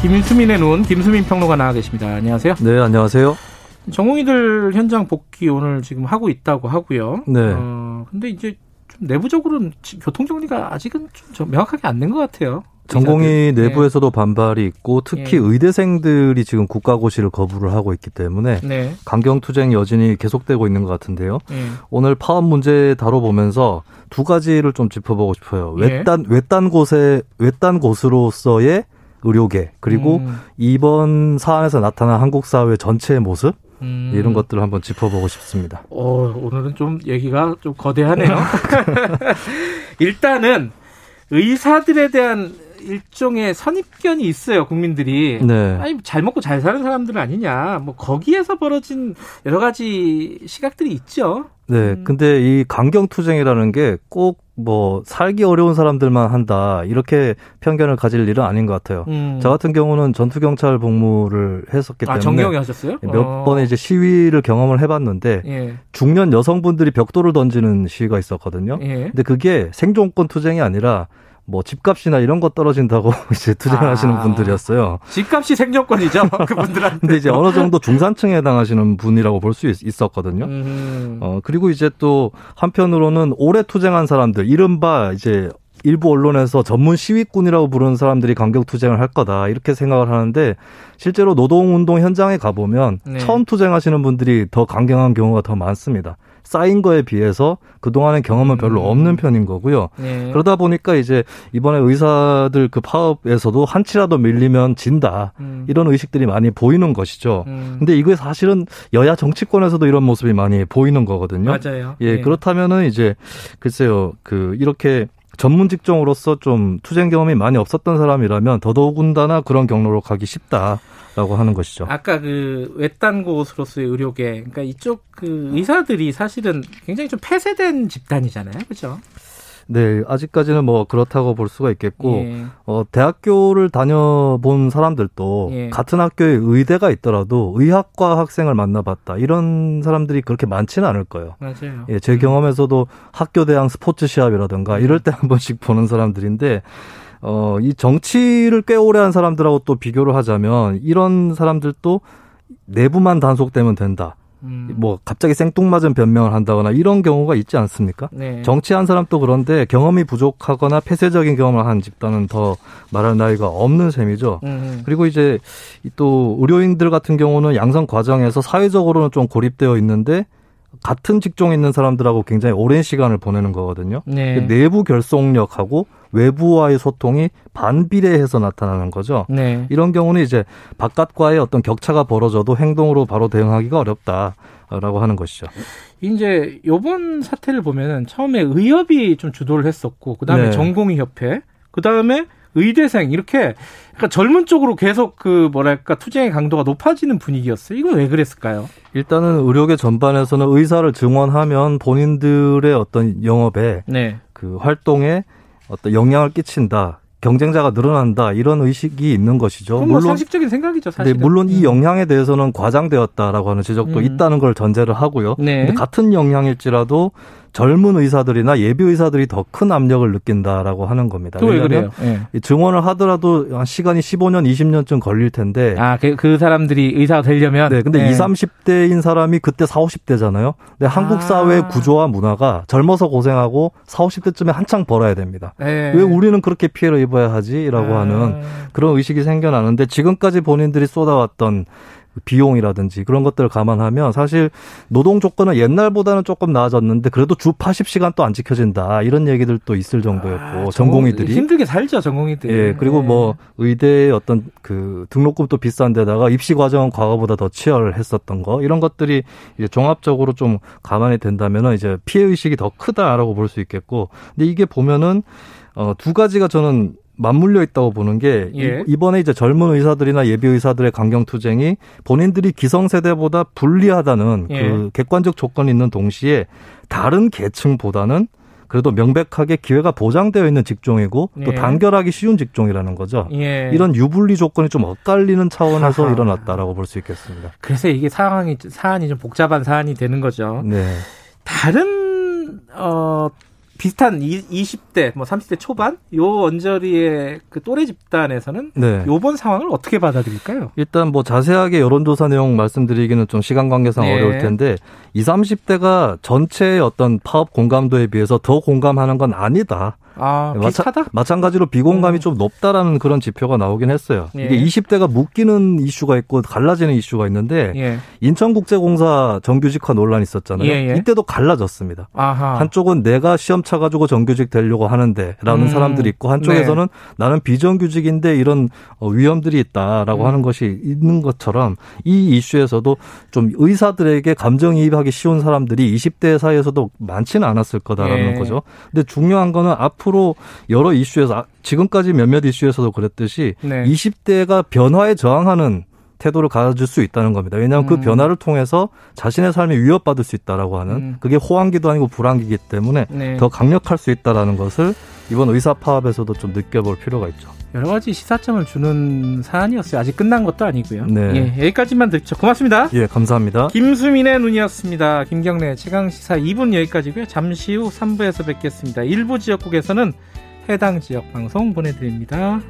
김수민의 눈, 김수민 평론가 나와 계십니다. 안녕하세요. 네, 안녕하세요. 전공의들 현장 복귀 오늘 지금 하고 있다고 하고요. 네. 어, 근데 이제 좀 내부적으로는 교통 정리가 아직은 좀 명확하게 안 된 것 같아요. 의사들. 내부에서도 반발이 있고 특히 예. 의대생들이 지금 국가고시를 거부를 하고 있기 때문에 네. 네. 강경투쟁 여진이 계속되고 있는 것 같은데요. 예. 오늘 파업 문제 다뤄보면서 두 가지를 좀 짚어보고 싶어요. 예. 외딴 외딴 곳에 외딴 곳으로서의 의료계 그리고 음, 이번 사안에서 나타난 한국 사회 전체의 모습 음. 이런 것들을 한번 짚어보고 싶습니다. 어, 오늘은 좀 얘기가 좀 거대하네요. 일단은 의사들에 대한 일종의 선입견이 있어요, 국민들이. 네. 아니 잘 먹고 잘 사는 사람들은 아니냐. 뭐 거기에서 벌어진 여러 가지 시각들이 있죠. 네, 음. 근데 이 강경투쟁이라는 게 꼭 뭐 살기 어려운 사람들만 한다 이렇게 편견을 가질 일은 아닌 것 같아요. 음. 저 같은 경우는 전투 경찰 복무를 했었기 아 때문에 정경이 하셨어요? 몇 어. 번의 이제 시위를 경험을 해봤는데 예. 중년 여성분들이 벽돌을 던지는 시위가 있었거든요. 예. 근데 그게 생존권 투쟁이 아니라 뭐 집값이나 이런 거 떨어진다고 이제 투쟁하시는 아. 분들이었어요. 집값이 생존권이죠. 그분들한테. 근데 이제 어느 정도 중산층에 해당하시는 분이라고 볼 수 있었거든요. 음. 어, 그리고 이제 또 한편으로는 오래 투쟁한 사람들, 이른바 이제 일부 언론에서 전문 시위꾼이라고 부르는 사람들이 강경 투쟁을 할 거다. 이렇게 생각을 하는데 실제로 노동운동 현장에 가보면 네. 처음 투쟁하시는 분들이 더 강경한 경우가 더 많습니다. 쌓인 거에 비해서 그동안의 경험은 별로 음. 없는 편인 거고요. 네. 그러다 보니까 이제 이번에 의사들 그 파업에서도 한치라도 밀리면 진다. 음. 이런 의식들이 많이 보이는 것이죠. 음. 근데 이게 사실은 여야 정치권에서도 이런 모습이 많이 보이는 거거든요. 맞아요. 예, 그렇다면은 이제 글쎄요, 그 이렇게 전문 직종으로서 좀 투쟁 경험이 많이 없었던 사람이라면 더더군다나 그런 경로로 가기 쉽다 라고 하는 것이죠. 아까 그 외딴 곳으로서의 의료계, 그러니까 이쪽 그 의사들이 사실은 굉장히 좀 폐쇄된 집단이잖아요, 그렇죠? 네, 아직까지는 뭐 그렇다고 볼 수가 있겠고, 예. 어, 대학교를 다녀본 사람들도 예. 같은 학교에 의대가 있더라도 의학과 학생을 만나봤다 이런 사람들이 그렇게 많지는 않을 거예요. 맞아요. 예, 제 경험에서도 학교 대항 스포츠 시합이라든가 이럴 때 한 번씩 보는 사람들인데 어, 이 정치를 꽤 오래 한 사람들하고 또 비교를 하자면 이런 사람들도 내부만 단속되면 된다. 음. 뭐 갑자기 생뚱맞은 변명을 한다거나 이런 경우가 있지 않습니까? 네. 정치한 사람도 그런데 경험이 부족하거나 폐쇄적인 경험을 한 집단은 더 말할 나위가 없는 셈이죠. 음. 그리고 이제 또 의료인들 같은 경우는 양성 과정에서 사회적으로는 좀 고립되어 있는데 같은 직종에 있는 사람들하고 굉장히 오랜 시간을 보내는 거거든요. 네. 내부 결속력하고 외부와의 소통이 반비례해서 나타나는 거죠. 네. 이런 경우는 이제 바깥과의 어떤 격차가 벌어져도 행동으로 바로 대응하기가 어렵다라고 하는 것이죠. 이제 요번 사태를 보면은 처음에 의협이 좀 주도를 했었고 그다음에 네. 전공의 협회, 그다음에 의대생 이렇게 약간 젊은 쪽으로 계속 그 뭐랄까 투쟁의 강도가 높아지는 분위기였어요. 이건 왜 그랬을까요? 일단은 의료계 전반에서는 의사를 증원하면 본인들의 어떤 영업에 네. 그 활동에 어떤 영향을 끼친다. 경쟁자가 늘어난다. 이런 의식이 있는 것이죠. 뭐 상식적인 생각이죠, 사실. 네, 물론 이 영향에 대해서는 과장되었다라고 하는 지적도 음. 있다는 걸 전제를 하고요. 네. 같은 영향일지라도 젊은 의사들이나 예비 의사들이 더 큰 압력을 느낀다라고 하는 겁니다. 그왜 왜냐하면 그래요? 예. 이 증원을 하더라도 한 시간이 15년, 20년쯤 걸릴 텐데. 아, 그, 그 사람들이 의사가 되려면. 네, 근데 예. 20, 30대인 사람이 그때 40, 50대잖아요. 근데 한국 아. 사회의 구조와 문화가 젊어서 고생하고 40, 50대쯤에 한창 벌어야 됩니다. 예. 왜 우리는 그렇게 피해를 입어야 하지 라고 아. 하는 그런 의식이 생겨나는데 지금까지 본인들이 쏟아왔던 비용이라든지 그런 것들을 감안하면 사실 노동 조건은 옛날보다는 조금 나아졌는데 그래도 주 80시간 또 안 지켜진다 이런 얘기들도 있을 정도였고 아, 전공의들이 힘들게 살죠, 전공의들이. 예 그리고 예. 뭐 의대의 어떤 그 등록금도 비싼 데다가 입시 과정은 과거보다 더 치열했었던 거 이런 것들이 이제 종합적으로 좀 감안이 된다면은 이제 피해 의식이 더 크다라고 볼 수 있겠고 근데 이게 보면은 어두 가지가 저는 맞물려 있다고 보는 게 예. 이번에 이제 젊은 의사들이나 예비 의사들의 강경 투쟁이 본인들이 기성세대보다 불리하다는 예. 그 객관적 조건이 있는 동시에 다른 계층보다는 그래도 명백하게 기회가 보장되어 있는 직종이고 또 예. 단결하기 쉬운 직종이라는 거죠. 예. 이런 유불리 조건이 좀 엇갈리는 차원에서 하하. 일어났다라고 볼 수 있겠습니다. 그래서 이게 상황이 사안이 좀 복잡한 사안이 되는 거죠. 네. 다른 어 비슷한 이, 20대 뭐 30대 초반 요 언저리의 그 또래 집단에서는 네. 요번 상황을 어떻게 받아들일까요? 일단 뭐 자세하게 여론조사 내용 말씀드리기는 좀 시간 관계상 네. 어려울 텐데 20, 30대가 전체의 어떤 파업 공감도에 비해서 더 공감하는 건 아니다. 아 마찬- 비슷하다. 마찬 가지로 비공감이 음. 좀 높다라는 그런 지표가 나오긴 했어요. 예. 이게 20대가 묶이는 이슈가 있고 갈라지는 이슈가 있는데 예. 인천국제공사 정규직화 논란이 있었잖아요. 예, 예. 이때도 갈라졌습니다. 아하. 한쪽은 내가 시험 쳐가지고 정규직 되려고 하는데라는 음. 사람들이 있고 한쪽에서는 나는 비정규직인데 이런 어, 위험들이 있다라고 음. 하는 것이 있는 것처럼 이 이슈에서도 좀 의사들에게 감정이입하기 쉬운 사람들이 20대 사이에서도 많지는 않았을 거다라는 예. 거죠. 근데 중요한 거는 앞으로 여러 이슈에서 아, 지금까지 몇몇 이슈에서도 그랬듯이 네. 20대가 변화에 저항하는 태도를 가질 수 있다는 겁니다. 왜냐하면 음. 그 변화를 통해서 자신의 삶이 위협받을 수 있다라고 하는 음. 그게 호황기도 아니고 불황기이기 때문에 네. 더 강력할 수 있다라는 것을 이번 의사 파업에서도 좀 느껴볼 필요가 있죠. 여러 가지 시사점을 주는 사안이었어요. 아직 끝난 것도 아니고요. 네. 예, 여기까지만 듣죠. 고맙습니다. 예, 감사합니다. 김수민의 눈이었습니다. 김경래 최강 시사 2분 여기까지고요. 잠시 후 3부에서 뵙겠습니다. 일부 지역국에서는 해당 지역 방송 보내드립니다.